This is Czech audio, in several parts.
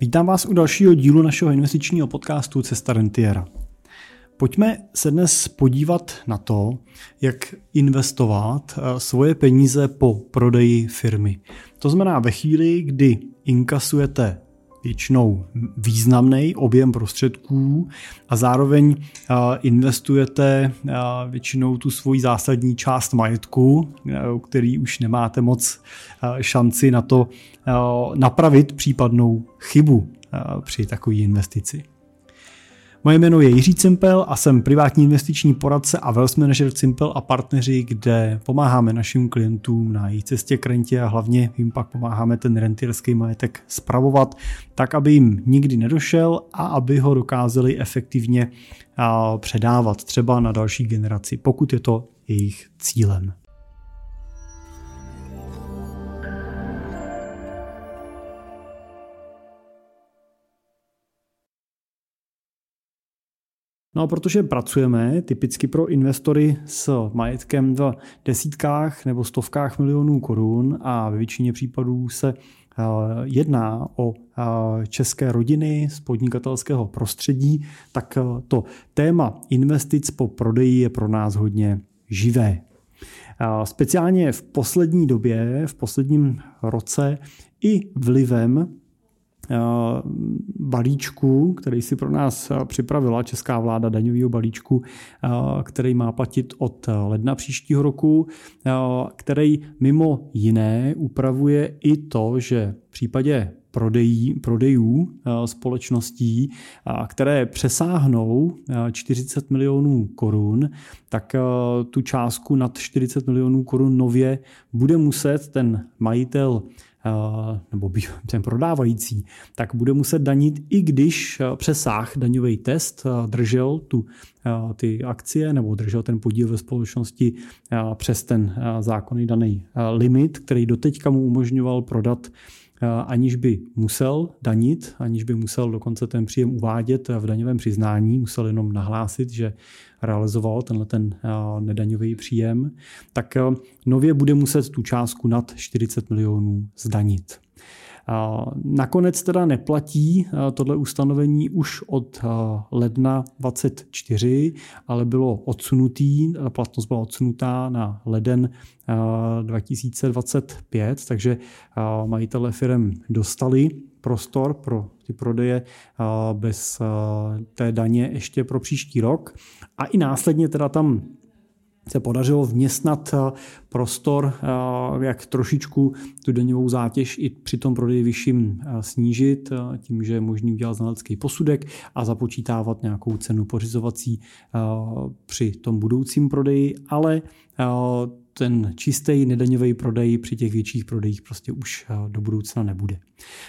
Vítám vás u dalšího dílu našeho investičního podcastu Cesta Rentiera. Pojďme se dnes podívat na to, jak investovat eh, svoje peníze po prodeji firmy. To znamená ve chvíli, kdy inkasujete většinou významný objem prostředků a zároveň investujete většinou tu svoji zásadní část majetku, který už nemáte moc šanci na to napravit případnou chybu při takové investici. Moje jméno je Jiří Cimpel a jsem privátní investiční poradce a wealth manager Cimpel a partneři, kde pomáháme našim klientům na jejich cestě k rentě a hlavně jim pak pomáháme ten rentierský majetek spravovat tak, aby jim nikdy nedošel a aby ho dokázali efektivně předávat třeba na další generaci, pokud je to jejich cílem. No a protože pracujeme typicky pro investory s majetkem v desítkách nebo stovkách milionů korun a ve většině případů se eh, jedná o eh, české rodiny z podnikatelského prostředí, tak eh, to téma investic po prodeji je pro nás hodně živé. Speciálně v poslední době, v posledním roce i vlivem balíčku, který si pro nás eh, připravila česká vláda daňového balíčku, eh, který má platit od ledna příštího roku, který mimo jiné upravuje i to, že v případě prodejí, prodejů společností, které přesáhnou 40 milionů korun, tak tu částku nad 40 milionů korun nově bude muset ten majitel nebo ten prodávající, tak bude muset danit, i když přesáh daňový test držel tu, ty akcie nebo držel ten podíl ve společnosti přes ten zákonný daný limit, který doteďka mu umožňoval prodat aniž by musel danit, aniž by musel dokonce ten příjem uvádět v daňovém přiznání, musel jenom nahlásit, že realizoval tenhle ten nedaňový příjem, tak nově bude muset tu částku nad 40 milionů zdanit. Nakonec teda neplatí tohle ustanovení už od ledna 24, ale bylo odsunutý, platnost byla odsunutá na leden 2025, takže majitele firm dostali prostor pro ty prodeje bez té daně ještě pro příští rok. A i následně teda tam se podařilo vměstnat eh, prostor, eh, jak trošičku tu daňovou zátěž i při tom prodeji vyšším eh, snížit, tím, že je možný udělat znalecký posudek a započítávat nějakou cenu pořizovací při tom budoucím prodeji, ale ten čistý nedaňový prodej při těch větších prodejích prostě už do budoucna nebude.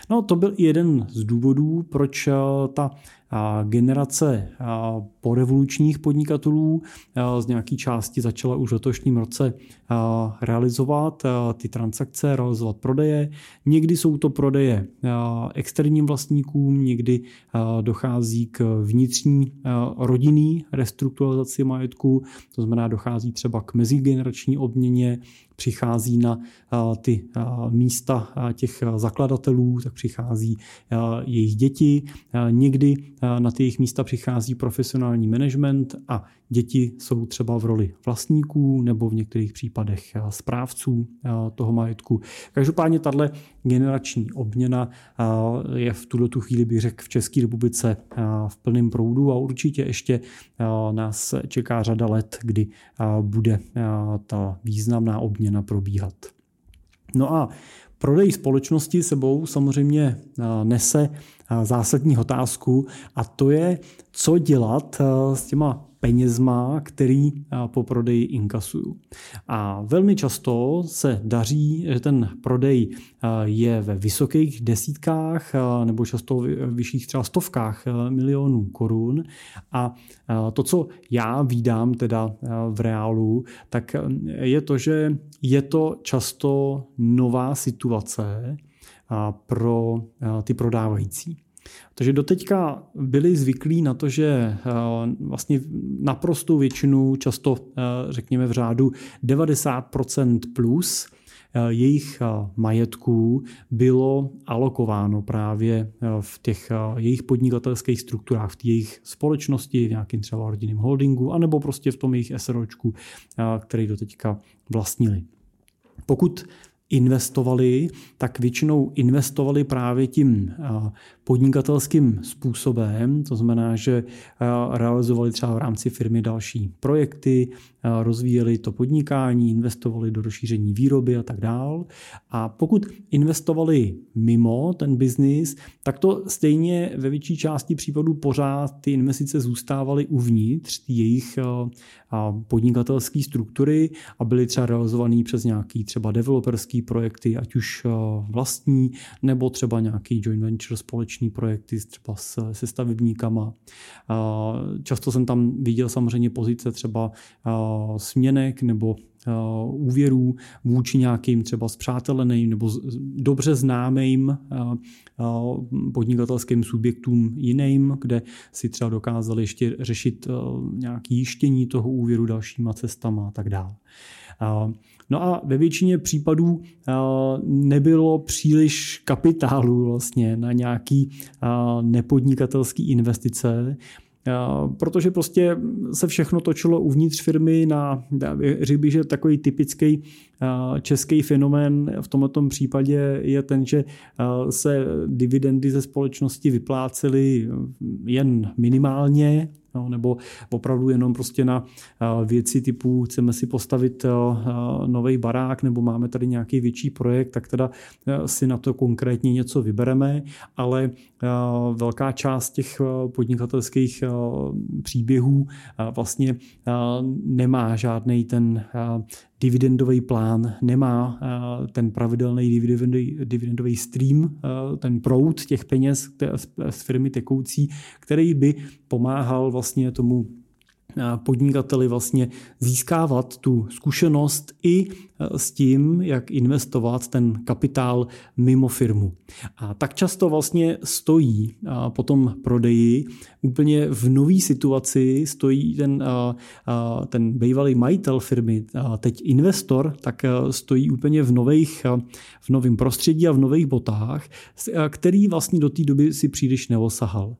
No to byl jeden z důvodů, proč ta generace porevolučních podnikatelů z nějaké části začala už v letošním roce realizovat ty transakce, realizovat prodeje. Někdy jsou to prodeje externím vlastníkům, někdy dochází k vnitřní rodinný restrukturalizaci majetku, to znamená dochází třeba k mezigenerační obměně, přichází na ty místa těch zakladatelů, tak přichází jejich děti. Někdy na ty jejich místa přichází profesionální management a děti jsou třeba v roli vlastníků nebo v některých případech správců toho majetku. Každopádně tahle generační obměna je v tuto tu chvíli, bych řekl, v České republice v plném proudu a určitě ještě nás čeká řada let, kdy bude ta významná obměna probíhat. No a prodej společnosti sebou samozřejmě nese zásadní otázku a to je, co dělat s těma penězma, který po prodeji inkasuju. A velmi často se daří, že ten prodej je ve vysokých desítkách nebo často vyšších třeba stovkách milionů korun a to, co já vídám teda v reálu, tak je to, že je to často nová situace pro ty prodávající. Takže doteďka byli zvyklí na to, že eh, vlastně naprostou většinu, často eh, řekněme v řádu 90% plus, jejich majetků bylo alokováno právě v těch jejich podnikatelských strukturách, v těch jejich společnosti, v nějakým třeba rodinným holdingu, anebo prostě v tom jejich SROčku, který do teďka vlastnili. Pokud investovali, tak většinou investovali právě tím podnikatelským způsobem, to znamená, že realizovali třeba v rámci firmy další projekty, rozvíjeli to podnikání, investovali do rozšíření výroby a tak dál. A pokud investovali mimo ten biznis, tak to stejně ve větší části případů pořád ty investice zůstávaly uvnitř jejich podnikatelské struktury a byly třeba realizované přes nějaký třeba developerský projekty, ať už vlastní, nebo třeba nějaký joint venture společný projekty třeba se stavebníkama. Často jsem tam viděl samozřejmě pozice třeba směnek nebo úvěrů vůči nějakým třeba zpřáteleným nebo dobře známým podnikatelským subjektům jiným, kde si třeba dokázali ještě řešit nějaké jištění toho úvěru dalšíma cestama a tak dále. No a ve většině případů nebylo příliš kapitálu vlastně na nějaký nepodnikatelský investice, protože prostě se všechno točilo uvnitř firmy na, řekl bych, že takový typický český fenomén. V tomto případě je ten, že se dividendy ze společnosti vyplácely jen minimálně, no, nebo opravdu jenom prostě na věci typu chceme si postavit nový barák nebo máme tady nějaký větší projekt, tak teda si na to konkrétně něco vybereme, ale velká část těch podnikatelských příběhů vlastně nemá žádný ten dividendový plán, nemá ten pravidelný dividendový, dividendový stream, ten proud těch peněz z firmy tekoucí, který by pomáhal vlastně tomu podnikateli vlastně získávat tu zkušenost i s tím, jak investovat ten kapitál mimo firmu. A tak často vlastně stojí po tom prodeji úplně v nové situaci, stojí ten, ten bývalý majitel firmy, teď investor, tak stojí úplně v, nových, v novém prostředí a v nových botách, který vlastně do té doby si příliš neosahal.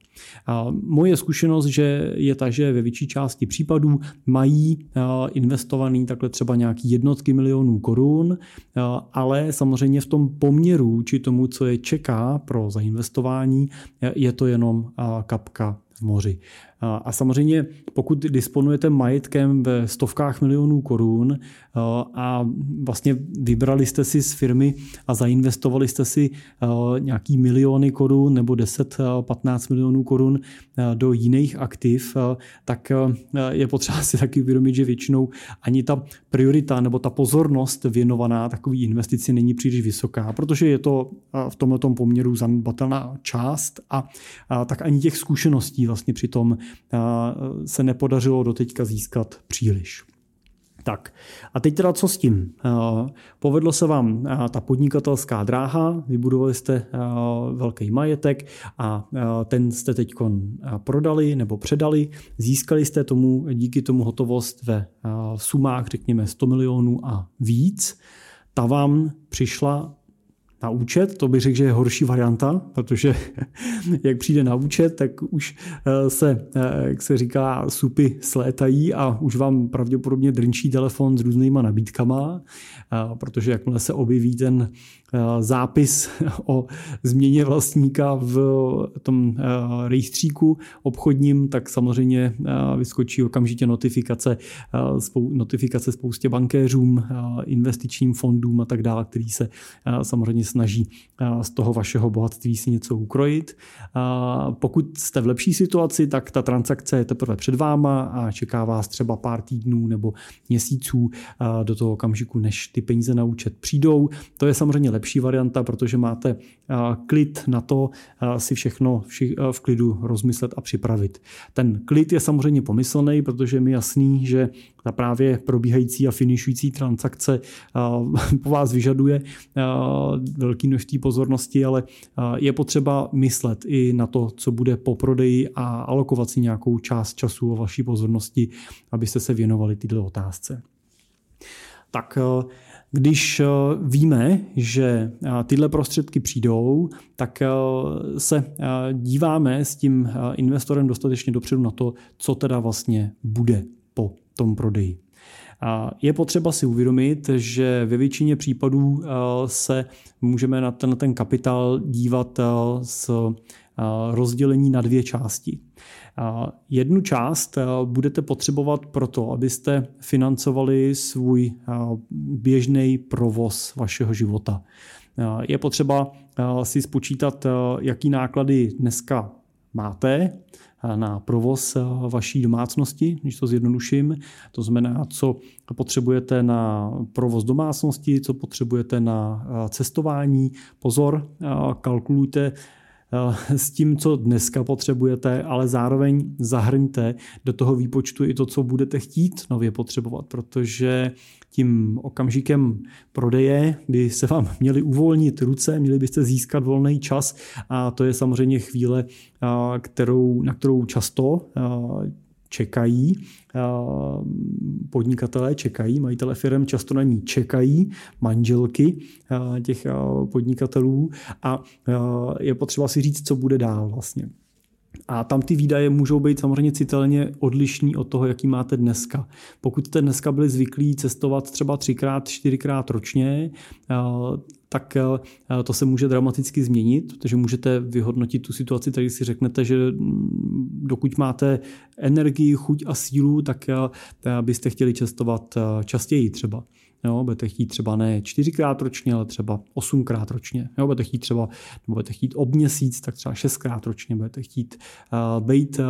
A moje zkušenost že je ta, že ve větší části případů mají investovaný takhle třeba nějaký jednotky milionů korun, ale samozřejmě v tom poměru či tomu, co je čeká pro zainvestování, je to jenom kapka v moři. A samozřejmě, pokud disponujete majetkem ve stovkách milionů korun a vlastně vybrali jste si z firmy a zainvestovali jste si nějaký miliony korun nebo 10-15 milionů korun do jiných aktiv, tak je potřeba si taky uvědomit, že většinou ani ta priorita nebo ta pozornost věnovaná takový investici není příliš vysoká, protože je to v tomto poměru zanedbatelná část a, tak ani těch zkušeností vlastně při tom se nepodařilo doteďka získat příliš. Tak a teď teda co s tím? Povedlo se vám ta podnikatelská dráha, vybudovali jste velký majetek a ten jste teď prodali nebo předali, získali jste tomu díky tomu hotovost ve sumách řekněme 100 milionů a víc. Ta vám přišla na účet, to bych řekl, že je horší varianta, protože jak přijde na účet, tak už eh, se, eh, jak se říká, supy slétají a už vám pravděpodobně drnčí telefon s různýma nabídkama, eh, protože jakmile se objeví ten zápis o změně vlastníka v tom rejstříku obchodním, tak samozřejmě vyskočí okamžitě notifikace, notifikace spoustě bankéřům, investičním fondům a tak dále, který se samozřejmě snaží z toho vašeho bohatství si něco ukrojit. Pokud jste v lepší situaci, tak ta transakce je teprve před váma a čeká vás třeba pár týdnů nebo měsíců do toho okamžiku, než ty peníze na účet přijdou. To je samozřejmě lepší varianta, protože máte klid na to si všechno v klidu rozmyslet a připravit. Ten klid je samozřejmě pomyslný, protože je mi jasný, že ta právě probíhající a finišující transakce po vás vyžaduje velké množství pozornosti, ale je potřeba myslet i na to, co bude po prodeji a alokovat si nějakou část času o vaší pozornosti, abyste se věnovali tyto otázce. Tak Když víme, že tyhle prostředky přijdou, tak se díváme s tím investorem dostatečně dopředu na to, co teda vlastně bude po tom prodeji. Je potřeba si uvědomit, že ve většině případů se můžeme na ten, ten kapitál dívat s rozdělení na dvě části. Jednu část budete potřebovat proto, abyste financovali svůj běžný provoz vašeho života. Je potřeba si spočítat, jaký náklady dneska máte na provoz vaší domácnosti, když to zjednoduším. To znamená, co potřebujete na provoz domácnosti, co potřebujete na cestování. Pozor, kalkulujte Eh, s tím, co dneska potřebujete, ale zároveň zahrňte do toho výpočtu i to, co budete chtít nově potřebovat, protože tím okamžikem prodeje by se vám měly uvolnit ruce, měli byste získat volný čas a to je samozřejmě chvíle, eh, kterou, na kterou často eh, čekají, podnikatelé čekají, majitelé firm často na ní čekají, manželky těch podnikatelů a je potřeba si říct, co bude dál vlastně. A tam ty výdaje můžou být samozřejmě citelně odlišní od toho, jaký máte dneska. Pokud jste dneska byli zvyklí cestovat třeba třikrát, čtyřikrát ročně, tak to se může dramaticky změnit, protože můžete vyhodnotit tu situaci, tady si řeknete, že mm, dokud máte energii, chuť a sílu, tak byste chtěli cestovat častěji třeba. Jo, budete chtít třeba ne čtyřikrát ročně, ale třeba osmkrát ročně. Jo, budete chtít třeba, nebo budete chtít ob měsíc, tak třeba šestkrát ročně. Budete chtít uh, být uh,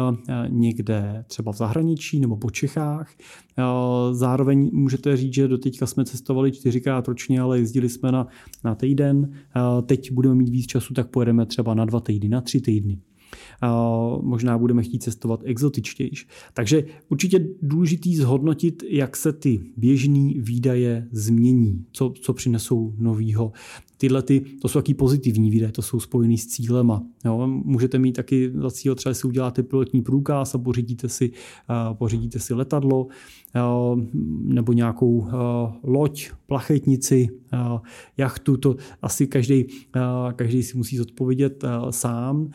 někde třeba v zahraničí nebo po Čechách. Uh, zároveň můžete říct, že do teďka jsme cestovali čtyřikrát ročně, ale jezdili jsme na, na týden. Uh, teď budeme mít víc času, tak pojedeme třeba na dva týdny, na tři týdny možná budeme chtít cestovat exotičtější. Takže určitě důležitý zhodnotit, jak se ty běžné výdaje změní, co, co přinesou novýho. Tyhle ty, to jsou taky pozitivní výdaje, to jsou spojený s cílema. Jo, můžete mít taky za cíl, třeba si uděláte pilotní průkaz a pořídíte si, pořídíte si letadlo nebo nějakou loď, plachetnici, jachtu, to asi každý, každý si musí zodpovědět sám.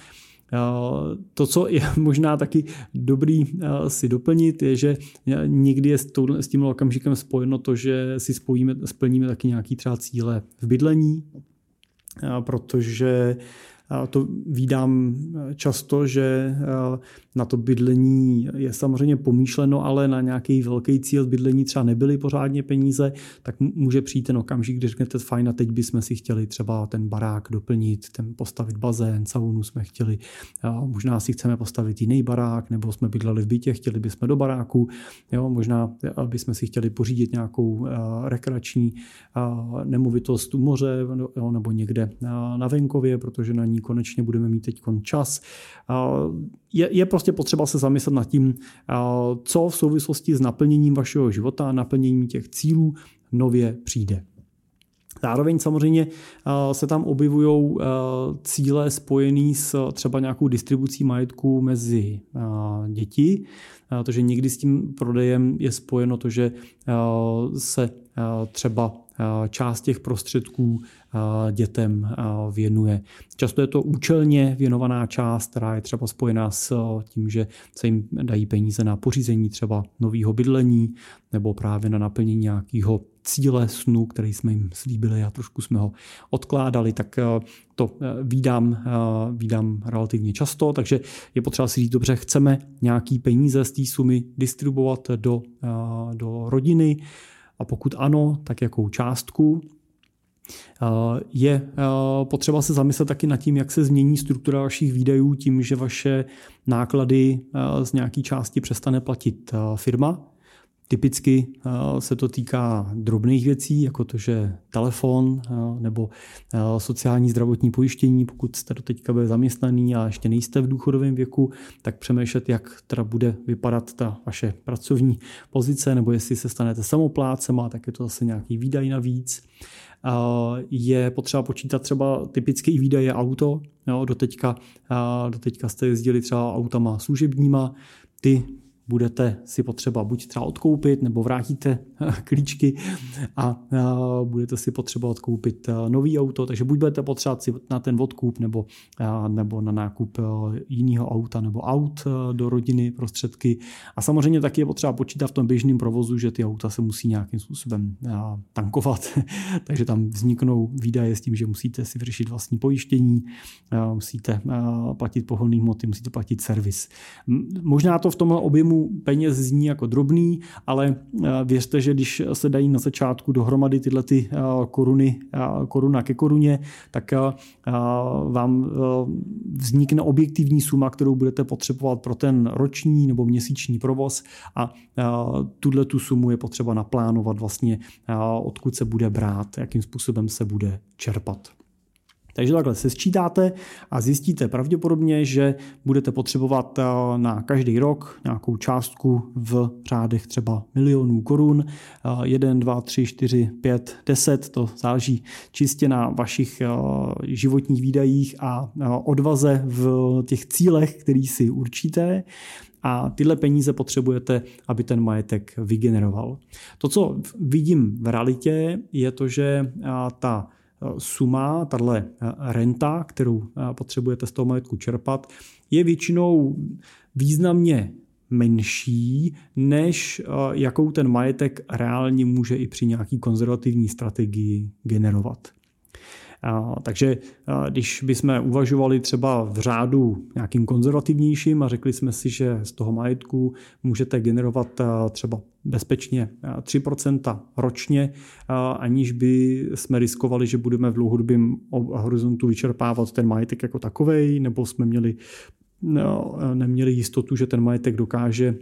To, co je možná taky dobrý eh, si doplnit, je, že někdy je s tím okamžikem spojeno to, že si spojíme, splníme taky nějaký třeba cíle v bydlení, eh, protože to vídám často, že na to bydlení je samozřejmě pomýšleno, ale na nějaký velký cíl bydlení třeba nebyly pořádně peníze, tak může přijít ten okamžik, kdy řeknete, fajn, a teď bychom si chtěli třeba ten barák doplnit, ten postavit bazén, saunu jsme chtěli, možná si chceme postavit jiný barák, nebo jsme bydleli v bytě, chtěli bychom do baráku, jo, možná bychom si chtěli pořídit nějakou rekreační nemovitost u moře jo, nebo někde na venkově, protože na ní konečně budeme mít teď čas. Je, je prostě potřeba se zamyslet nad tím, co v souvislosti s naplněním vašeho života, naplněním těch cílů nově přijde. Zároveň samozřejmě se tam objevují cíle spojené s třeba nějakou distribucí majetku mezi děti, protože někdy s tím prodejem je spojeno to, že se třeba část těch prostředků dětem věnuje. Často je to účelně věnovaná část, která je třeba spojená s tím, že se jim dají peníze na pořízení třeba nového bydlení nebo právě na naplnění nějakého cíle snu, který jsme jim slíbili a trošku jsme ho odkládali, tak to výdám, výdám relativně často, takže je potřeba si říct, dobře, chceme nějaký peníze z té sumy distribuovat do, do rodiny, a pokud ano, tak jakou částku. Eh, je eh, potřeba se zamyslet taky nad tím, jak se změní struktura vašich výdajů tím, že vaše náklady eh, z nějaké části přestane platit firma, Typicky eh, se to týká drobných věcí, jako to, že telefon eh, nebo eh, sociální zdravotní pojištění, pokud jste do teďka byli zaměstnaný a ještě nejste v důchodovém věku, tak přemýšlet, jak teda bude vypadat ta vaše pracovní pozice, nebo jestli se stanete samoplácem, a tak je to zase nějaký výdaj navíc. Je potřeba počítat třeba typický výdaje auto. Jo, do, teďka, do teďka jste jezdili třeba autama služebníma, ty budete si potřeba buď třeba odkoupit, nebo vrátíte klíčky a budete si potřeba odkoupit nový auto, takže buď budete potřebovat si na ten odkup nebo, nebo na nákup jiného auta nebo aut do rodiny prostředky. A samozřejmě taky je potřeba počítat v tom běžném provozu, že ty auta se musí nějakým způsobem tankovat, takže tam vzniknou výdaje s tím, že musíte si vyřešit vlastní pojištění, musíte platit pohonný hmoty, musíte platit servis. Možná to v tomhle objemu peněz zní jako drobný, ale věřte, že když se dají na začátku dohromady tyhle ty koruny, koruna ke koruně, tak vám vznikne objektivní suma, kterou budete potřebovat pro ten roční nebo měsíční provoz a tuhle tu sumu je potřeba naplánovat vlastně, odkud se bude brát, jakým způsobem se bude čerpat. Takže takhle se sčítáte a zjistíte pravděpodobně, že budete potřebovat eh, na každý rok nějakou částku v řádech třeba milionů korun. 1, 2, 3, 4, 5, 10, to záleží čistě na vašich eh, životních výdajích a eh, odvaze v těch cílech, který si určíte a tyhle peníze potřebujete, aby ten majetek vygeneroval. To, co vidím v realitě, je to, že ta suma, tahle renta, kterou potřebujete z toho majetku čerpat, je většinou významně menší, než jakou ten majetek reálně může i při nějaký konzervativní strategii generovat. Takže když bychom uvažovali třeba v řádu nějakým konzervativnějším a řekli jsme si, že z toho majetku můžete generovat třeba bezpečně 3% ročně, aniž by jsme riskovali, že budeme v dlouhodobém horizontu vyčerpávat ten majetek jako takovej, nebo jsme měli neměli jistotu, že ten majetek dokáže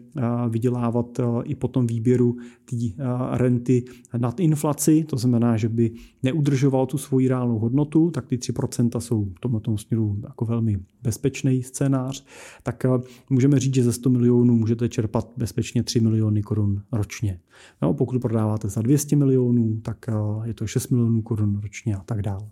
vydělávat i po tom výběru té renty nad inflaci, to znamená, že by neudržoval tu svoji reálnou hodnotu, tak ty 3% jsou v tomto směru jako velmi bezpečný scénář, tak můžeme říct, že ze 100 milionů můžete čerpat bezpečně 3 miliony korun ročně. No, pokud prodáváte za 200 milionů, tak je to 6 milionů korun ročně a tak dále.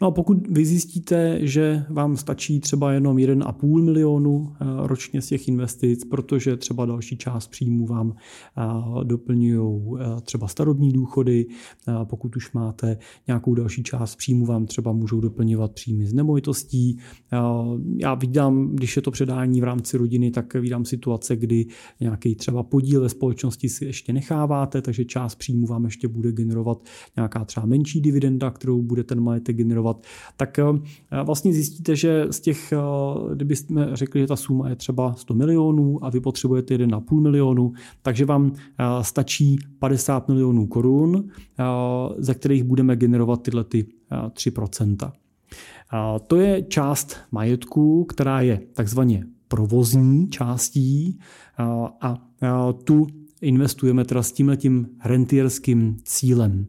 No a pokud vy zjistíte, že vám stačí třeba jenom 1,5 milionu eh, ročně z těch investic, protože třeba další část příjmu vám eh, doplňují eh, třeba starobní důchody, pokud už máte nějakou další část příjmu, vám třeba můžou doplňovat příjmy z nemovitostí. Já vidím, když je to předání v rámci rodiny, tak vidím situace, kdy nějaký třeba podíl ve společnosti si ještě necháváte, takže část příjmu vám ještě bude generovat nějaká třeba menší dividenda, kterou bude ten majetek generovat, tak eh, vlastně zjistíte, že z těch, eh, kdybyste řekli, že ta suma je třeba 100 milionů a vy potřebujete 1,5 milionu, takže vám eh, stačí 50 milionů korun, ze kterých budeme generovat tyhle ty 3%. To je část majetku, která je takzvaně provozní částí a tu investujeme teda s tímhletím rentierským cílem.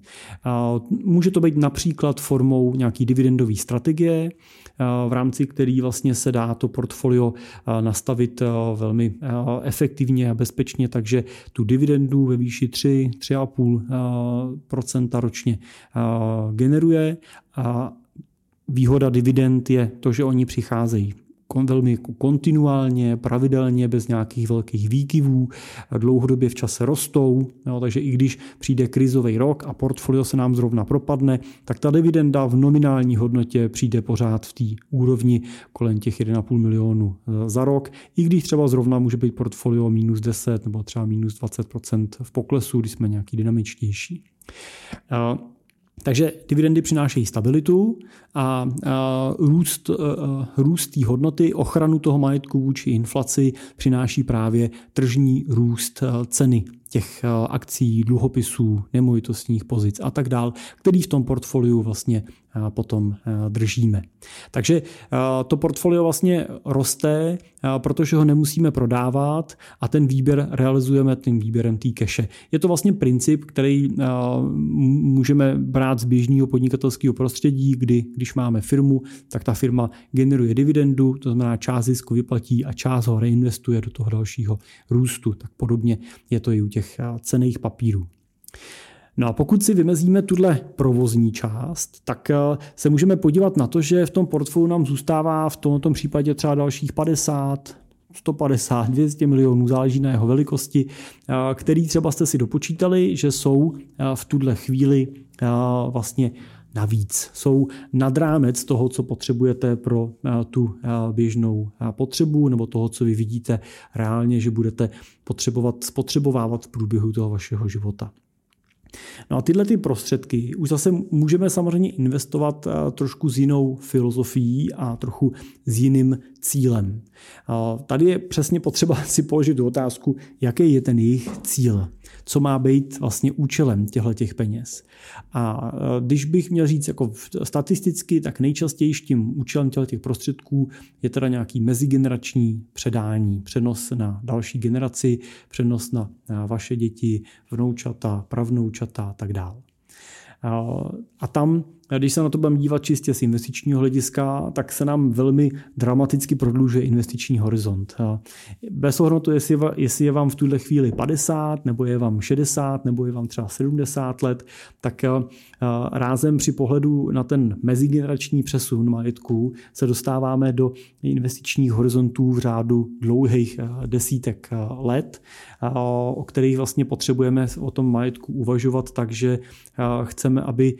Může to být například formou nějaký dividendové strategie, v rámci který vlastně se dá to portfolio nastavit velmi efektivně a bezpečně, takže tu dividendu ve výši 3, 3,5% ročně generuje. A výhoda dividend je to, že oni přicházejí velmi kontinuálně, pravidelně, bez nějakých velkých výkyvů, dlouhodobě v čase rostou, jo, takže i když přijde krizový rok a portfolio se nám zrovna propadne, tak ta dividenda v nominální hodnotě přijde pořád v té úrovni kolem těch 1,5 milionu e, za rok, i když třeba zrovna může být portfolio minus 10 nebo třeba minus 20% v poklesu, když jsme nějaký dynamičtější. Takže dividendy přinášejí stabilitu a, a růst, a, růst té hodnoty, ochranu toho majetku vůči inflaci přináší právě tržní růst ceny těch akcí, dluhopisů, nemovitostních pozic a tak dál, který v tom portfoliu vlastně potom držíme. Takže to portfolio vlastně roste, protože ho nemusíme prodávat a ten výběr realizujeme tím výběrem té keše. Je to vlastně princip, který můžeme brát z běžného podnikatelského prostředí, kdy když máme firmu, tak ta firma generuje dividendu, to znamená část zisku vyplatí a část ho reinvestuje do toho dalšího růstu. Tak podobně je to i u těch cených papírů. No a pokud si vymezíme tuhle provozní část, tak eh, se můžeme podívat na to, že v tom portfoliu nám zůstává v tomto případě třeba dalších 50, 150, 200 milionů, záleží na jeho velikosti, který třeba jste si dopočítali, že jsou v tuhle chvíli vlastně navíc. Jsou nad rámec toho, co potřebujete pro tu běžnou potřebu nebo toho, co vy vidíte reálně, že budete potřebovat spotřebovávat v průběhu toho vašeho života. No a tyhle ty prostředky už zase můžeme samozřejmě investovat eh, trošku s jinou filozofií a trochu s jiným cílem. Tady je přesně potřeba si položit otázku, jaký je ten jejich cíl, co má být vlastně účelem těchto těch peněz. A e, když bych měl říct jako statisticky, tak nejčastěji tím účelem těchto těch prostředků je teda nějaký mezigenerační předání, přenos na další generaci, přenos na vaše děti, vnoučata, pravnoučata a tak dále. A tam když se na to budeme dívat čistě z investičního hlediska, tak se nám velmi dramaticky prodlužuje investiční horizont. Bez ohledu jestli, jestli je vám v tuhle chvíli 50, nebo je vám 60, nebo je vám třeba 70 let, tak rázem při pohledu na ten mezigenerační přesun majetku se dostáváme do investičních horizontů v řádu dlouhých desítek let, o kterých vlastně potřebujeme o tom majetku uvažovat tak, že chceme, aby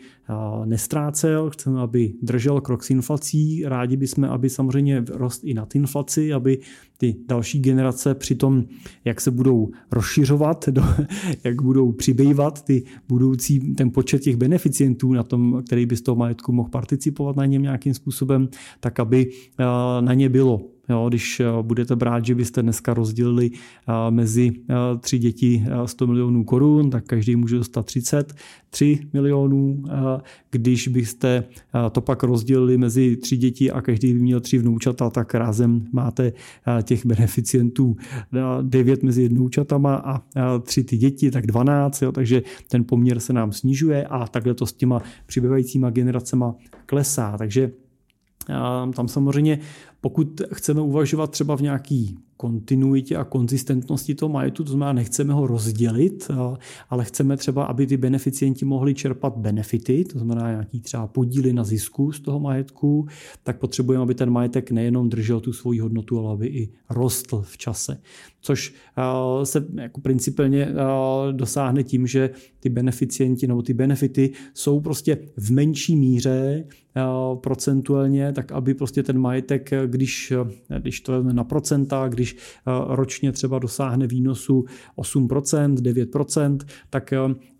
nestrácel, chceme, aby držel krok s inflací, rádi bychom, aby samozřejmě rost i nad inflaci, aby ty další generace při tom, jak se budou rozšiřovat, do, jak budou přibývat ty budoucí, ten počet těch beneficientů, na tom, který by z toho majetku mohl participovat na něm nějakým způsobem, tak aby na ně bylo Jo, když eh, budete brát, že byste dneska rozdělili eh, mezi eh, tři děti 100 milionů korun, tak každý může dostat 33 milionů. Když byste to pak rozdělili mezi tři děti a každý by měl tři vnoučata, tak rázem máte těch beneficientů 9 mezi vnoučatama a tři ty děti, tak 12, jo, takže ten poměr se nám snižuje a takhle to s těma přibývajícíma generacema klesá. Takže tam samozřejmě pokud chceme uvažovat třeba v nějaký kontinuitě a konzistentnosti toho majetku, to znamená, nechceme ho rozdělit, ale chceme třeba, aby ty beneficienti mohli čerpat benefity, to znamená nějaký třeba podíly na zisku z toho majetku, tak potřebujeme, aby ten majetek nejenom držel tu svoji hodnotu, ale aby i rostl v čase. Což se jako principálně dosáhne tím, že ty beneficienti nebo ty benefity jsou prostě v menší míře procentuálně, tak aby prostě ten majetek, když, když to je na procenta, když ročně třeba dosáhne výnosu 8%, 9%, tak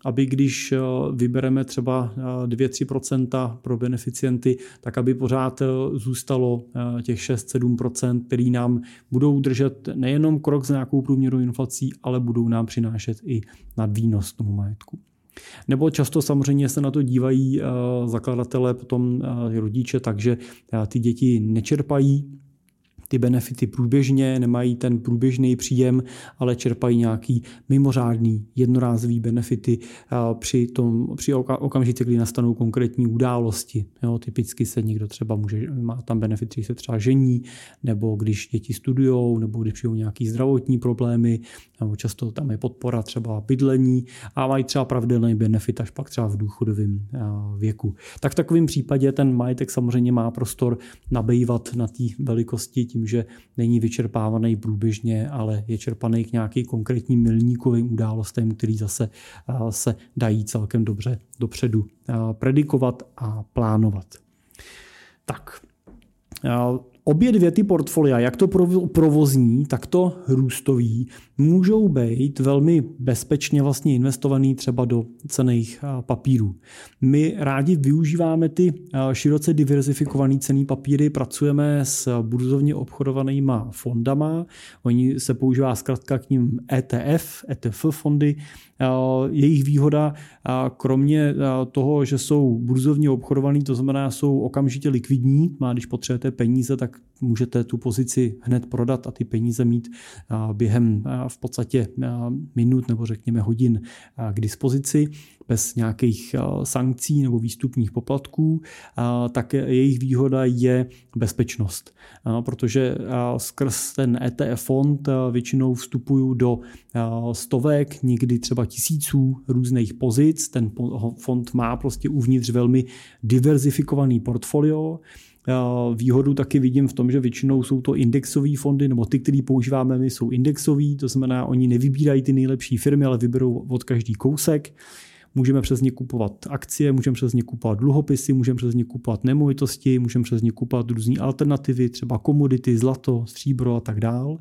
aby když vybereme třeba 2-3% pro beneficienty, tak aby pořád zůstalo těch 6-7%, který nám budou držet nejenom krok s nějakou průměrnou inflací, ale budou nám přinášet i nadvýnos tomu majetku. Nebo často samozřejmě se na to dívají zakladatelé, potom rodiče, takže ty děti nečerpají ty benefity průběžně, nemají ten průběžný příjem, ale čerpají nějaký mimořádný jednorázový benefity při, tom, při okamžici, kdy nastanou konkrétní události. Jo, typicky se někdo třeba může, má tam benefit, když se třeba žení, nebo když děti studují, nebo když přijdou nějaký zdravotní problémy, nebo často tam je podpora třeba bydlení a mají třeba pravidelný benefit až pak třeba v důchodovém věku. Tak v takovém případě ten majetek samozřejmě má prostor nabývat na té velikosti tím, že není vyčerpávaný průběžně, ale je čerpaný k nějaký konkrétním milníkovým událostem, který zase se dají celkem dobře dopředu predikovat a plánovat. Tak, Obě dvě ty portfolia, jak to provozní, tak to růstový, můžou být velmi bezpečně vlastně investovaný třeba do cených papírů. My rádi využíváme ty široce diverzifikované cený papíry, pracujeme s burzovně obchodovanýma fondama, oni se používá zkrátka k ním ETF, ETF fondy, jejich výhoda, kromě toho, že jsou burzovně obchodovaný, to znamená, jsou okamžitě likvidní, má když potřebujete peníze, tak můžete tu pozici hned prodat a ty peníze mít během v podstatě minut nebo řekněme hodin k dispozici bez nějakých sankcí nebo výstupních poplatků, tak jejich výhoda je bezpečnost. Protože skrz ten ETF fond většinou vstupují do stovek, někdy třeba tisíců různých pozic. Ten fond má prostě uvnitř velmi diverzifikovaný portfolio Výhodu taky vidím v tom, že většinou jsou to indexové fondy, nebo ty, které používáme my, jsou indexový, to znamená, oni nevybírají ty nejlepší firmy, ale vyberou od každý kousek. Můžeme přes ně kupovat akcie, můžeme přes ně kupovat dluhopisy, můžeme přes ně kupovat nemovitosti, můžeme přes ně kupovat různé alternativy, třeba komodity, zlato, stříbro a tak dál.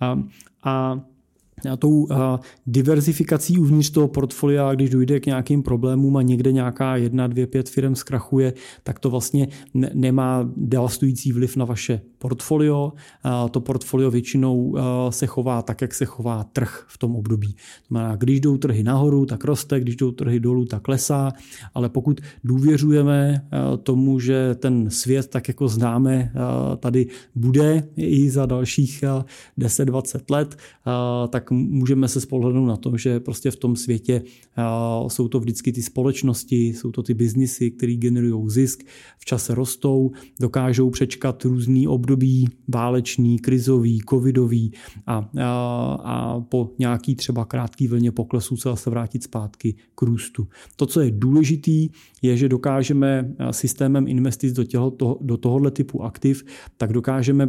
A, a a tou diverzifikací uvnitř toho portfolia, když dojde k nějakým problémům a někde nějaká jedna, dvě, pět firm zkrachuje, tak to vlastně nemá devastující vliv na vaše portfolio. To portfolio většinou se chová tak, jak se chová trh v tom období. To znamená, když jdou trhy nahoru, tak roste, když jdou trhy dolů, tak klesá, ale pokud důvěřujeme tomu, že ten svět, tak jako známe, tady bude i za dalších 10-20 let, tak můžeme se spolehnout na to, že prostě v tom světě jsou to vždycky ty společnosti, jsou to ty biznisy, které generují zisk, v čase rostou, dokážou přečkat různý období, válečný, krizový, covidový a, a, a po nějaký třeba krátký vlně poklesu se zase vrátit zpátky k růstu. To, co je důležitý, je, že dokážeme systémem investic do, těho, do tohohle typu aktiv, tak dokážeme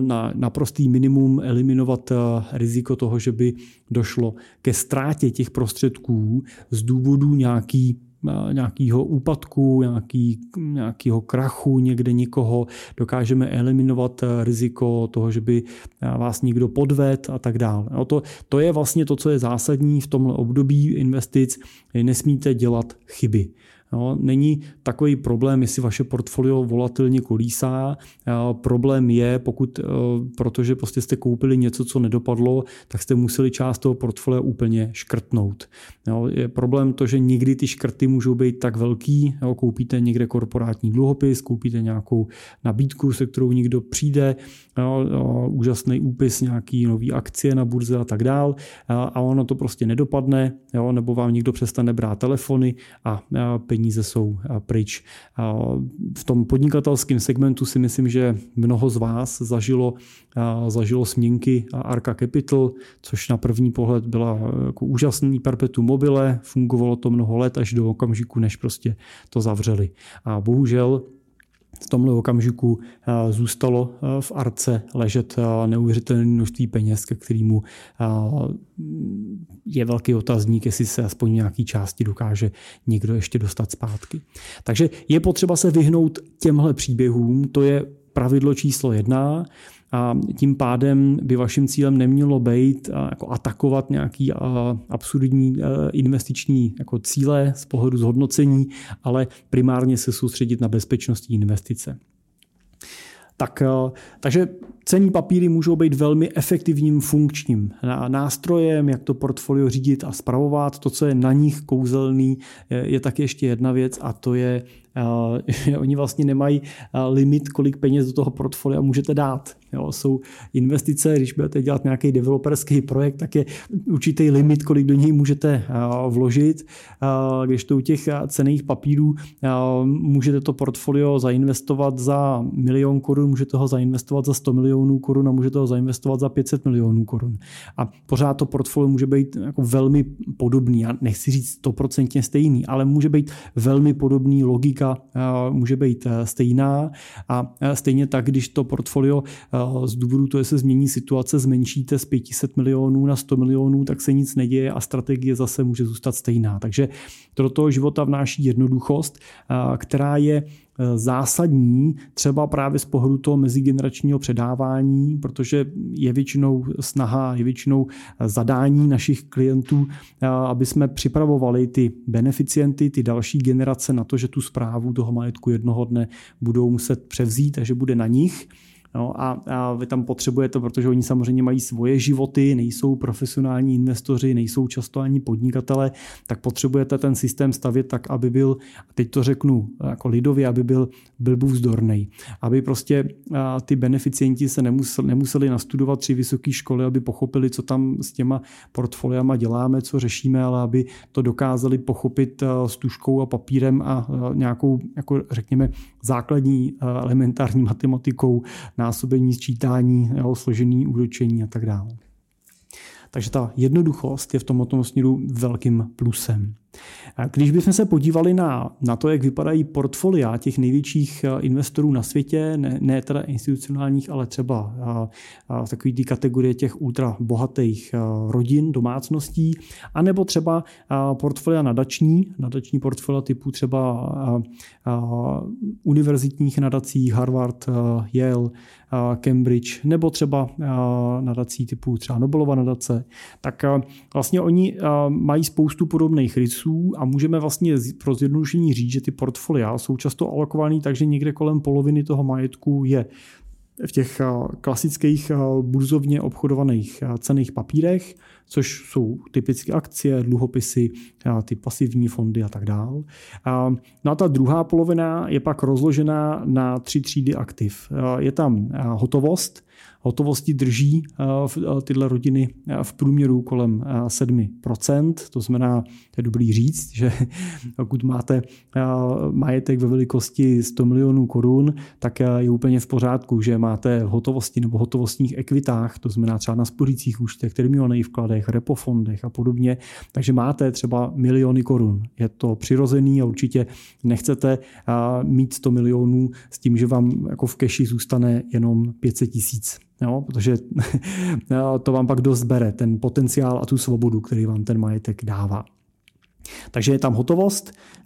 na naprostý minimum eliminovat riziko toho, že by došlo ke ztrátě těch prostředků z důvodu nějaký nějakého úpadku, nějaký, nějakého krachu někde někoho, dokážeme eliminovat riziko toho, že by vás někdo podved a tak dále. No to, to je vlastně to, co je zásadní v tomhle období investic. Nesmíte dělat chyby. Jo, není takový problém, jestli vaše portfolio volatilně kolísá. Problém je, pokud, e, protože prostě jste koupili něco, co nedopadlo, tak jste museli část toho portfolia úplně škrtnout. Jo, je problém to, že někdy ty škrty můžou být tak velký, jo, koupíte někde korporátní dluhopis, koupíte nějakou nabídku, se kterou někdo přijde, jo, jo, úžasný úpis, nějaký nový akcie na burze a tak dál a ono to prostě nedopadne, jo, nebo vám někdo přestane brát telefony a peníze peníze jsou pryč. V tom podnikatelském segmentu si myslím, že mnoho z vás zažilo, zažilo směnky Arca Capital, což na první pohled byla jako úžasný perpetuum mobile, fungovalo to mnoho let až do okamžiku, než prostě to zavřeli. A bohužel v tomhle okamžiku eh, zůstalo eh, v arce ležet eh, neuvěřitelné množství peněz, ke kterému je velký otazník, jestli se aspoň nějaký části dokáže někdo ještě dostat zpátky. Takže je potřeba se vyhnout těmhle příběhům, to je pravidlo číslo jedna a tím pádem by vaším cílem nemělo být jako atakovat nějaký absurdní investiční jako cíle z pohledu zhodnocení, ale primárně se soustředit na bezpečnostní investice. Tak, takže Cenní papíry můžou být velmi efektivním funkčním nástrojem, jak to portfolio řídit a spravovat. To, co je na nich kouzelný, je, tak ještě jedna věc a to je, že oni vlastně nemají limit, kolik peněz do toho portfolia můžete dát. Jo, jsou investice, když budete dělat nějaký developerský projekt, tak je určitý limit, kolik do něj můžete vložit. Když to u těch cených papírů můžete to portfolio zainvestovat za milion korun, můžete ho zainvestovat za 100 milionů korun a můžete ho zainvestovat za 500 milionů korun. A pořád to portfolio může být jako velmi podobný. Já nechci říct stoprocentně stejný, ale může být velmi podobný, logika může být e, stejná a e, stejně tak, když to portfolio z důvodu toho, že se změní situace, zmenšíte z 500 milionů na 100 milionů, tak se nic neděje a strategie zase může zůstat stejná. Takže to do toho života vnáší jednoduchost, která je Eh, zásadní, třeba právě z pohledu toho mezigeneračního předávání, protože je většinou snaha, je většinou eh, zadání našich klientů, eh, aby jsme připravovali ty beneficienty, ty další generace na to, že tu zprávu toho majetku jednoho dne budou muset převzít a že bude na nich. No a, a vy tam potřebujete, protože oni samozřejmě mají svoje životy, nejsou profesionální investoři, nejsou často ani podnikatele, tak potřebujete ten systém stavět tak, aby byl, a teď to řeknu jako lidově, aby byl, byl vzdorný. Aby prostě ty beneficienti se nemuseli, nemuseli nastudovat tři vysoké školy, aby pochopili, co tam s těma portfoliama děláme, co řešíme, ale aby to dokázali pochopit s tuškou a papírem a nějakou, jako řekněme, základní elementární matematikou násobení, sčítání, jeho složení, úročení a tak dále. Takže ta jednoduchost je v tomto směru velkým plusem. Když bychom se podívali na, na to, jak vypadají portfolia těch největších eh, investorů na světě, ne, ne teda institucionálních, ale třeba a, a takový ty kategorie těch ultra bohatých rodin, domácností, anebo třeba portfolia nadační, nadační portfolia typu třeba a, a, univerzitních nadací Harvard, Yale, Cambridge, nebo třeba nadací typu třeba Nobelova nadace, tak vlastně oni mají spoustu podobných rysů a můžeme vlastně pro zjednodušení říct, že ty portfolia jsou často alokované tak, že někde kolem poloviny toho majetku je v těch klasických burzovně obchodovaných cených papírech, což jsou typicky akcie, dluhopisy, ty pasivní fondy a tak dále. No a ta druhá polovina je pak rozložená na tři třídy aktiv. Je tam hotovost, hotovosti drží eh, eh, tyhle rodiny eh, v průměru kolem 7%. To znamená, to je dobrý říct, že pokud máte majetek ve velikosti 100 milionů korun, tak je úplně v pořádku, že máte v hotovosti nebo hotovostních ekvitách, to znamená třeba na spořících účtech, termínovaných vkladech, repofondech a podobně, takže máte třeba miliony korun. Je to přirozený a určitě nechcete mít 100 milionů s tím, že vám jako v keši zůstane jenom 500 tisíc jo, protože to vám pak dost bere, ten potenciál a tu svobodu, který vám ten majetek dává. Takže je tam hotovost eh,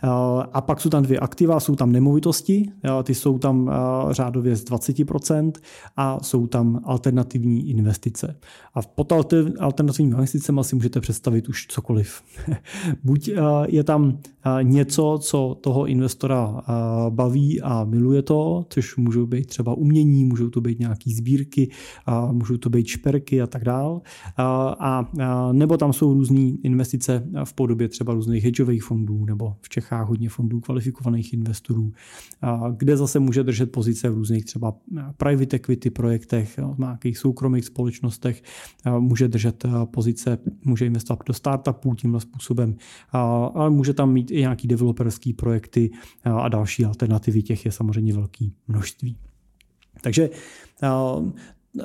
a pak jsou tam dvě aktiva, jsou tam nemovitosti, eh, ty jsou tam eh, řádově z 20% a jsou tam alternativní investice. A pod alternativními investicemi si můžete představit už cokoliv. Buď je tam něco, co toho investora baví a miluje to, což můžou být třeba umění, můžou to být nějaké sbírky, můžou to být šperky a tak dál. A nebo tam jsou různé investice v podobě třeba různých hedžových fondů nebo v Čechách hodně fondů kvalifikovaných investorů, kde zase může držet pozice v různých třeba private equity projektech, v nějakých soukromých společnostech, může držet pozice, může investovat do startupů tímhle způsobem, ale může tam mít i nějaký developerský projekty a další alternativy, těch je samozřejmě velké množství. Takže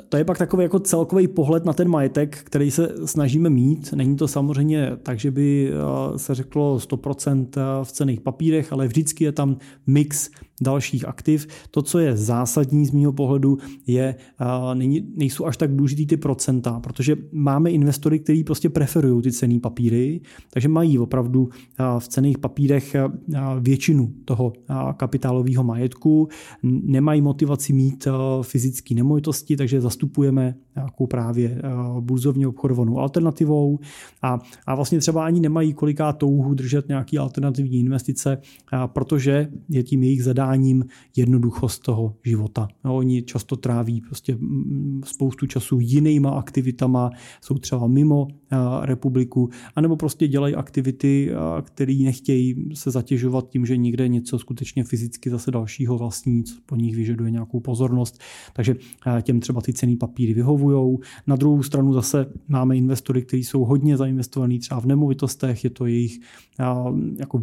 to je pak takový jako celkový pohled na ten majetek, který se snažíme mít. Není to samozřejmě tak, že by eh, se řeklo 100% eh, v cených papírech, ale vždycky je tam mix dalších aktiv. To, co je zásadní z mého pohledu, je, nejsou až tak důležitý ty procenta, protože máme investory, kteří prostě preferují ty cený papíry, takže mají opravdu v cených papírech většinu toho kapitálového majetku, nemají motivaci mít fyzické nemovitosti, takže zastupujeme nějakou právě burzovně obchodovanou alternativou a, a vlastně třeba ani nemají koliká touhu držet nějaký alternativní investice, protože je tím jejich zadání hledáním jednoduchost toho života. No, oni často tráví prostě spoustu času jinýma aktivitama, jsou třeba mimo republiku, anebo prostě dělají aktivity, které nechtějí se zatěžovat tím, že někde něco skutečně fyzicky zase dalšího vlastní, co po nich vyžaduje nějakou pozornost. Takže těm třeba ty cený papíry vyhovují. Na druhou stranu zase máme investory, kteří jsou hodně zainvestovaní třeba v nemovitostech, je to jejich jako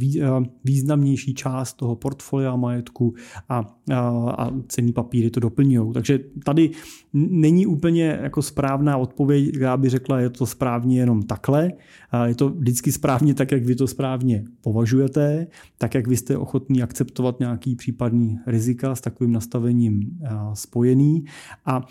významnější část toho portfolia majetku. A, a, cený papíry to doplňují. Takže tady není úplně jako správná odpověď, která by řekla, je to správně jenom takhle. Je to vždycky správně tak, jak vy to správně považujete, tak, jak vy jste ochotní akceptovat nějaký případný rizika s takovým nastavením spojený. A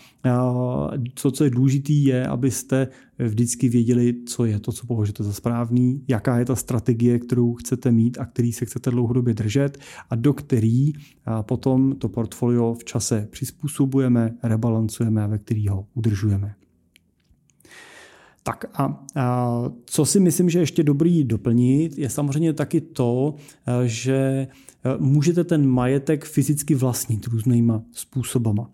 co, co je důležité, je, abyste vždycky věděli, co je to, co považujete za správný, jaká je ta strategie, kterou chcete mít a který se chcete dlouhodobě držet a do který potom to portfolio v čase přizpůsobujeme, rebalancujeme a ve který ho udržujeme. Tak a, a co si myslím, že ještě dobrý doplnit, je samozřejmě taky to, že můžete ten majetek fyzicky vlastnit různýma způsobama.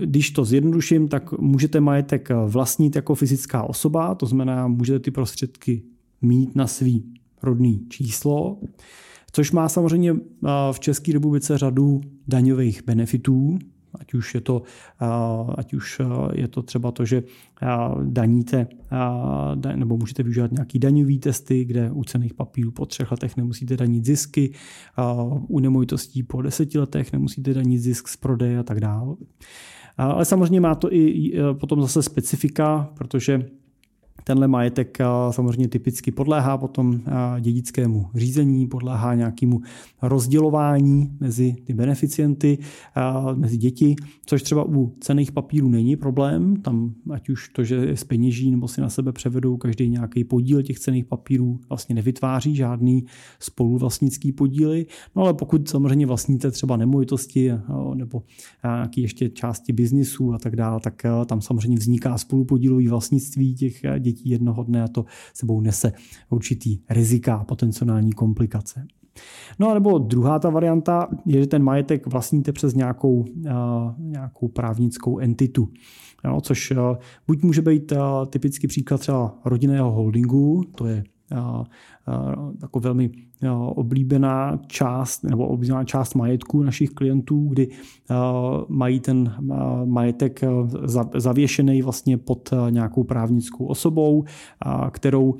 Když to zjednoduším, tak můžete majetek vlastnit jako fyzická osoba, to znamená, můžete ty prostředky mít na svý rodný číslo, což má samozřejmě v České republice řadu daňových benefitů, ať už je to, ať už je to třeba to, že daníte, nebo můžete využívat nějaký daňový testy, kde u cených papírů po třech letech nemusíte danit zisky, u nemovitostí po deseti letech nemusíte danit zisk z prodeje a tak dále. Ale samozřejmě má to i potom zase specifika, protože Tenhle majetek samozřejmě typicky podléhá potom dědickému řízení, podléhá nějakému rozdělování mezi ty beneficienty, mezi děti, což třeba u cených papírů není problém. Tam ať už to, že je peněží nebo si na sebe převedou každý nějaký podíl těch cených papírů, vlastně nevytváří žádný spoluvlastnický podíly. No ale pokud samozřejmě vlastníte třeba nemovitosti nebo nějaké ještě části biznisu a tak dále, tak tam samozřejmě vzniká spolupodílový vlastnictví těch dětí jednoho dne a to sebou nese určitý rizika a potenciální komplikace. No a nebo druhá ta varianta je, že ten majetek vlastníte přes nějakou, nějakou právnickou entitu. No, což buď může být typický příklad třeba rodinného holdingu, to je jako velmi oblíbená část nebo oblíbená část majetku našich klientů, kdy mají ten majetek zavěšený vlastně pod nějakou právnickou osobou, kterou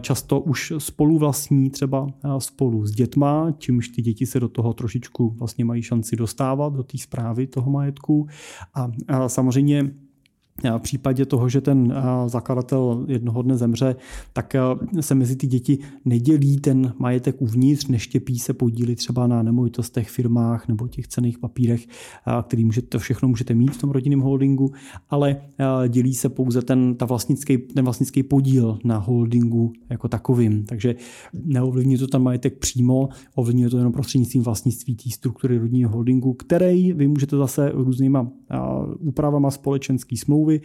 často už spolu vlastní třeba spolu s dětma, čímž ty děti se do toho trošičku vlastně mají šanci dostávat do té zprávy toho majetku. A samozřejmě v případě toho, že ten zakladatel jednoho dne zemře, tak se mezi ty děti nedělí ten majetek uvnitř, neštěpí se podíly třeba na nemovitostech, firmách nebo těch cených papírech, který můžete, to všechno můžete mít v tom rodinném holdingu, ale dělí se pouze ten, ta vlastnický, ten vlastnický podíl na holdingu jako takovým. Takže neovlivňuje to ten majetek přímo, ovlivňuje to jenom prostřednictvím vlastnictví té struktury rodinného holdingu, který vy můžete zase různýma úpravama společenský smlouvy smlouvy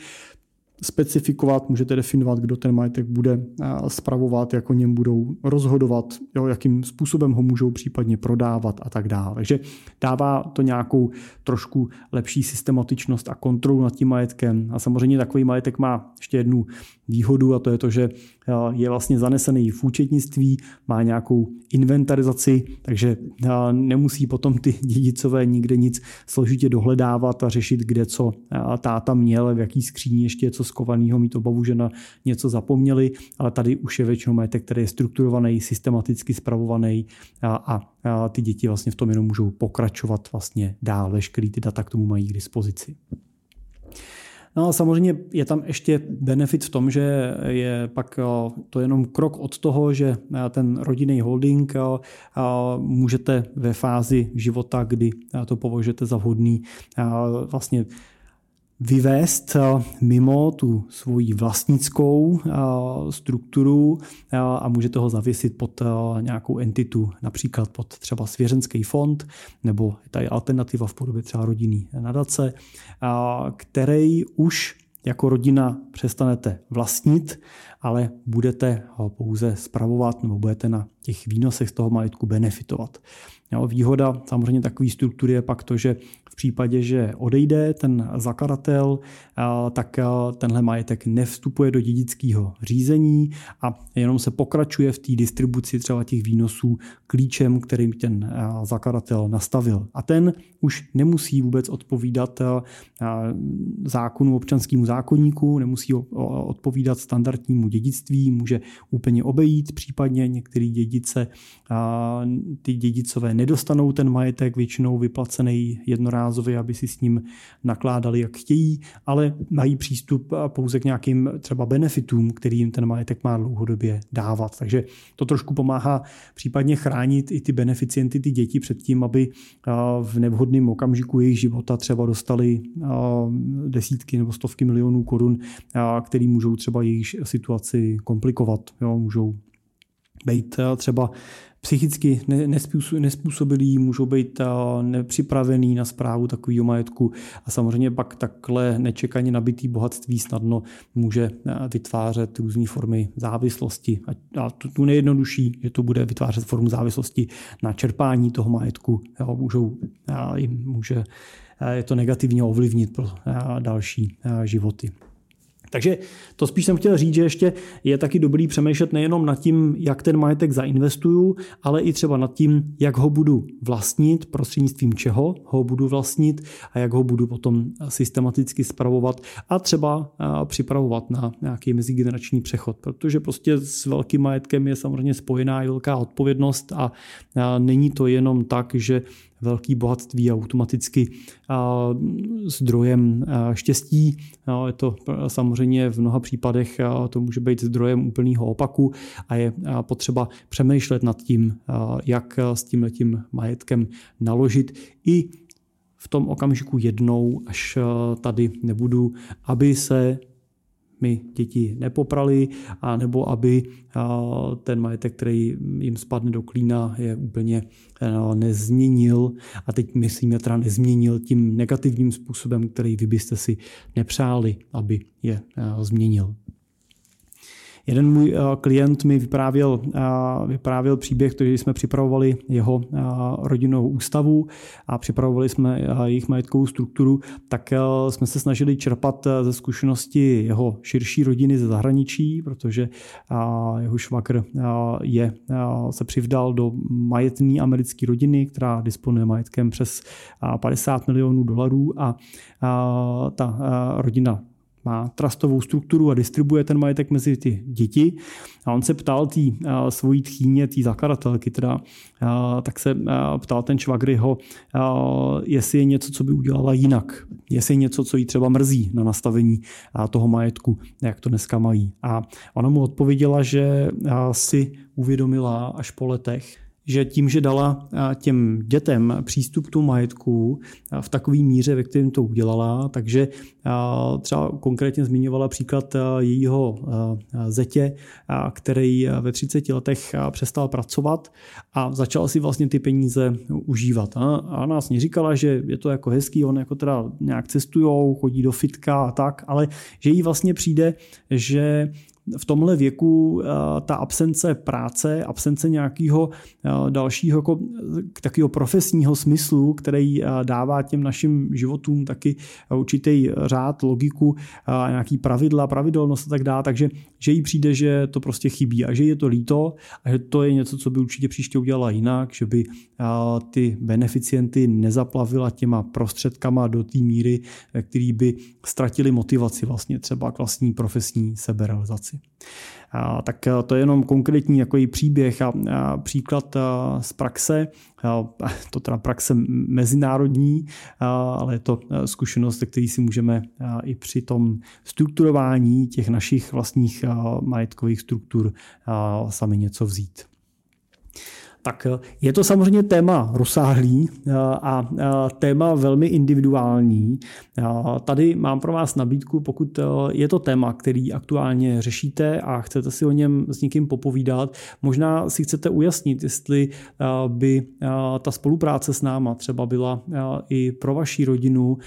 specifikovat, můžete definovat, kdo ten majetek bude spravovat, jak o něm budou rozhodovat, jo, jakým způsobem ho můžou případně prodávat a tak dále. Takže dává to nějakou trošku lepší systematičnost a kontrolu nad tím majetkem. A samozřejmě takový majetek má ještě jednu výhodu a to je to, že je vlastně zanesený v účetnictví, má nějakou inventarizaci, takže nemusí potom ty dědicové nikde nic složitě dohledávat a řešit, kde co táta měl, v jaký skříni ještě co skovaného, mít obavu, že na něco zapomněli, ale tady už je většinou majetek, který je strukturovaný, systematicky spravovaný a, a ty děti vlastně v tom jenom můžou pokračovat vlastně dál, veškerý ty data k tomu mají k dispozici. No a samozřejmě je tam ještě benefit v tom, že je pak eh, to jenom krok od toho, že eh, ten rodinný holding eh, můžete ve fázi života, kdy to považujete za vhodný, vlastně vyvést eh, mimo tu svoji vlastnickou eh, strukturu eh, a můžete ho zavěsit pod nějakou entitu, například pod třeba svěřenský fond, nebo tady alternativa v podobě třeba rodinný nadace, který už jako rodina přestanete vlastnit, ale budete ho pouze spravovat nebo budete na těch výnosech z toho majetku benefitovat. Jo, výhoda samozřejmě takové struktury je pak to, že případě, že odejde ten zakladatel, tak tenhle majetek nevstupuje do dědického řízení a jenom se pokračuje v té distribuci třeba těch výnosů klíčem, kterým ten zakladatel nastavil. A ten už nemusí vůbec odpovídat zákonu občanskému zákonníku, nemusí odpovídat standardnímu dědictví, může úplně obejít případně některé dědice, ty dědicové nedostanou ten majetek většinou vyplacený jednorázově, aby si s ním nakládali, jak chtějí, ale mají přístup pouze k nějakým třeba benefitům, který jim ten majetek má dlouhodobě dávat. Takže to trošku pomáhá případně chránit i ty beneficienty, ty děti před tím, aby v nevhodném okamžiku jejich života třeba dostali desítky nebo stovky milionů korun, který můžou třeba jejich situaci komplikovat. Jo, můžou být třeba psychicky nespůsobilí, můžou být nepřipravený na zprávu takového majetku a samozřejmě pak takhle nečekaně nabitý bohatství snadno může vytvářet různé formy závislosti. A tu nejjednodušší, že to bude vytvářet formu závislosti na čerpání toho majetku. Můžou, může je to negativně ovlivnit pro další životy. Takže to spíš jsem chtěl říct, že ještě je taky dobrý přemýšlet nejenom nad tím, jak ten majetek zainvestuju, ale i třeba nad tím, jak ho budu vlastnit, prostřednictvím čeho ho budu vlastnit a jak ho budu potom systematicky spravovat a třeba připravovat na nějaký mezigenerační přechod, protože prostě s velkým majetkem je samozřejmě spojená i velká odpovědnost a není to jenom tak, že velký bohatství automaticky zdrojem štěstí. Je to samozřejmě v mnoha případech to může být zdrojem úplného opaku a je potřeba přemýšlet nad tím, jak s tím letím majetkem naložit i v tom okamžiku jednou, až tady nebudu, aby se mi děti nepoprali, a nebo aby ten majetek, který jim spadne do klína, je úplně nezměnil. A teď myslíme teda nezměnil tím negativním způsobem, který vy byste si nepřáli, aby je změnil. Jeden můj eh, klient mi vyprávěl, eh, vyprávěl příběh, že jsme připravovali jeho eh, rodinnou ústavu a připravovali jsme jejich majetkovou strukturu, tak jsme se snažili čerpat ze zkušenosti jeho širší rodiny ze zahraničí, protože jeho švakr je, se přivdal do majetní americké rodiny, která disponuje majetkem přes 50 milionů dolarů a ta rodina má trustovou strukturu a distribuje ten majetek mezi ty děti. A on se ptal té svojí tchýně, té zakladatelky, teda, tak se ptal ten švagryho, jestli je něco, co by udělala jinak. Jestli je něco, co jí třeba mrzí na nastavení toho majetku, jak to dneska mají. A ona mu odpověděla, že si uvědomila až po letech, že tím, že dala těm dětem přístup k tomu majetku v takové míře, ve kterém to udělala, takže třeba konkrétně zmiňovala příklad jejího zetě, který ve 30 letech přestal pracovat a začal si vlastně ty peníze užívat. A nás neříkala, že je to jako hezký, on jako teda nějak cestujou, chodí do fitka a tak, ale že jí vlastně přijde, že v tomhle věku eh, ta absence práce, absence nějakého eh, dalšího jako, takového profesního smyslu, který eh, dává těm našim životům taky určitý řád, logiku, nějaký pravidla, pravidelnost a tak dále, takže že jí přijde, že to prostě chybí a že je to líto a že to je něco, co by určitě příště udělala jinak, že by ty beneficienty nezaplavila těma prostředkama do té míry, který by ztratili motivaci vlastně třeba k vlastní profesní seberealizaci. A, tak to je jenom konkrétní jako příběh a, a příklad a, z praxe, a, to teda praxe mezinárodní, a, ale je to zkušenost, který si můžeme a, i při tom strukturování těch našich vlastních a, majetkových struktur a, sami něco vzít. Tak eh, je to samozřejmě téma rozsáhlý eh, a eh, téma velmi individuální. Tady mám pro vás nabídku, pokud je to téma, který aktuálně řešíte a chcete si o něm s někým popovídat, možná si chcete ujasnit, jestli by ta spolupráce s náma třeba byla i pro vaši rodinu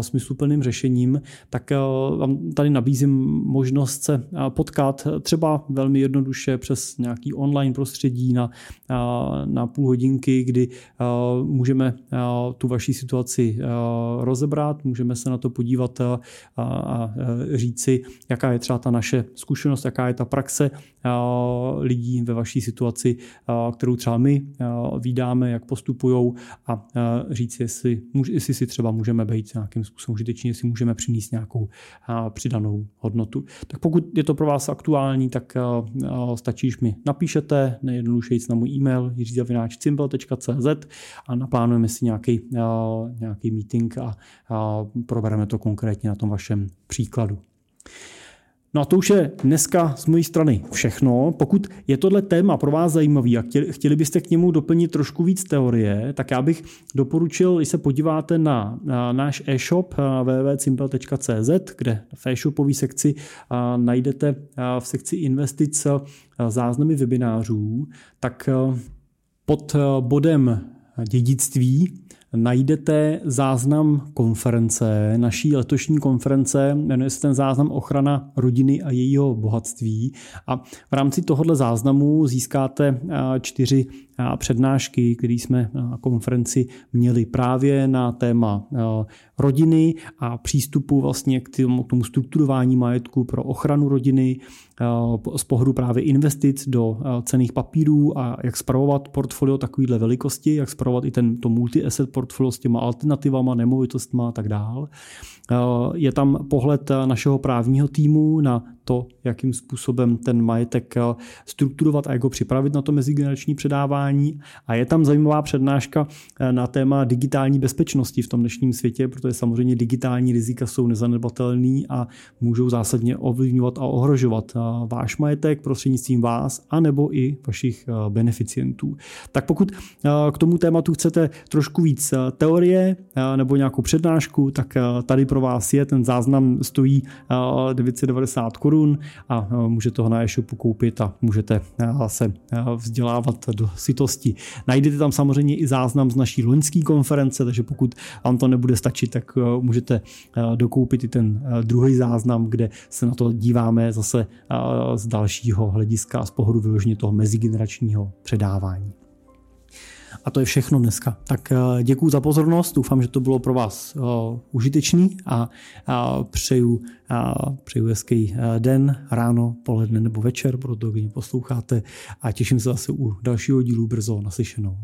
smysluplným řešením, tak vám tady nabízím možnost se potkat třeba velmi jednoduše přes nějaký online prostředí na na půl hodinky, kdy můžeme tu vaši situaci rozebrat, můžeme se na to podívat a říci, jaká je třeba ta naše zkušenost, jaká je ta praxe lidí ve vaší situaci, kterou třeba my vídáme, jak postupují a říct, jestli, jestli si třeba můžeme být nějakým způsobem užiteční, jestli můžeme přinést nějakou přidanou hodnotu. Tak pokud je to pro vás aktuální, tak stačí, když mi napíšete, nejjednodušeji na můj e-mail jiřizavináčcimbel.cz a naplánujeme si nějaký, nějaký meeting a, a probereme to konkrétně na tom vašem příkladu. No a to už je dneska z mojí strany všechno. Pokud je tohle téma pro vás zajímavý a chtěli, byste k němu doplnit trošku víc teorie, tak já bych doporučil, když se podíváte na, náš e-shop www.simple.cz, kde v e-shopové sekci najdete v sekci investic záznamy webinářů, tak pod bodem dědictví najdete záznam konference, naší letošní konference, jmenuje se ten záznam ochrana rodiny a jejího bohatství. A v rámci tohohle záznamu získáte čtyři přednášky, které jsme na konferenci měli právě na téma rodiny a přístupu vlastně k tomu, strukturování majetku pro ochranu rodiny, z pohledu právě investic do cených papírů a jak spravovat portfolio takovýhle velikosti, jak spravovat i ten, to multi-asset portfolio s těma alternativama, nemovitostma a tak dál. Je tam pohled našeho právního týmu na to, jakým způsobem ten majetek strukturovat a jak ho připravit na to mezigenerační předávání. A je tam zajímavá přednáška na téma digitální bezpečnosti v tom dnešním světě, protože samozřejmě digitální rizika jsou nezanedbatelný a můžou zásadně ovlivňovat a ohrožovat váš majetek prostřednictvím vás, anebo i vašich beneficientů. Tak pokud k tomu tématu chcete trošku víc teorie nebo nějakou přednášku, tak tady pro vás je ten záznam stojí 990 korun a můžete ho na e-shopu koupit a můžete se vzdělávat do sytosti. Najdete tam samozřejmě i záznam z naší loňské konference, takže pokud vám to nebude stačit, tak můžete dokoupit i ten druhý záznam, kde se na to díváme zase z dalšího hlediska, z pohledu vyloženě toho mezigeneračního předávání. A to je všechno dneska. Tak děkuji za pozornost, doufám, že to bylo pro vás užitečný a přeju, přeju hezký den, ráno, poledne nebo večer, proto kdy mě posloucháte a těším se zase u dalšího dílu brzo naslyšenou.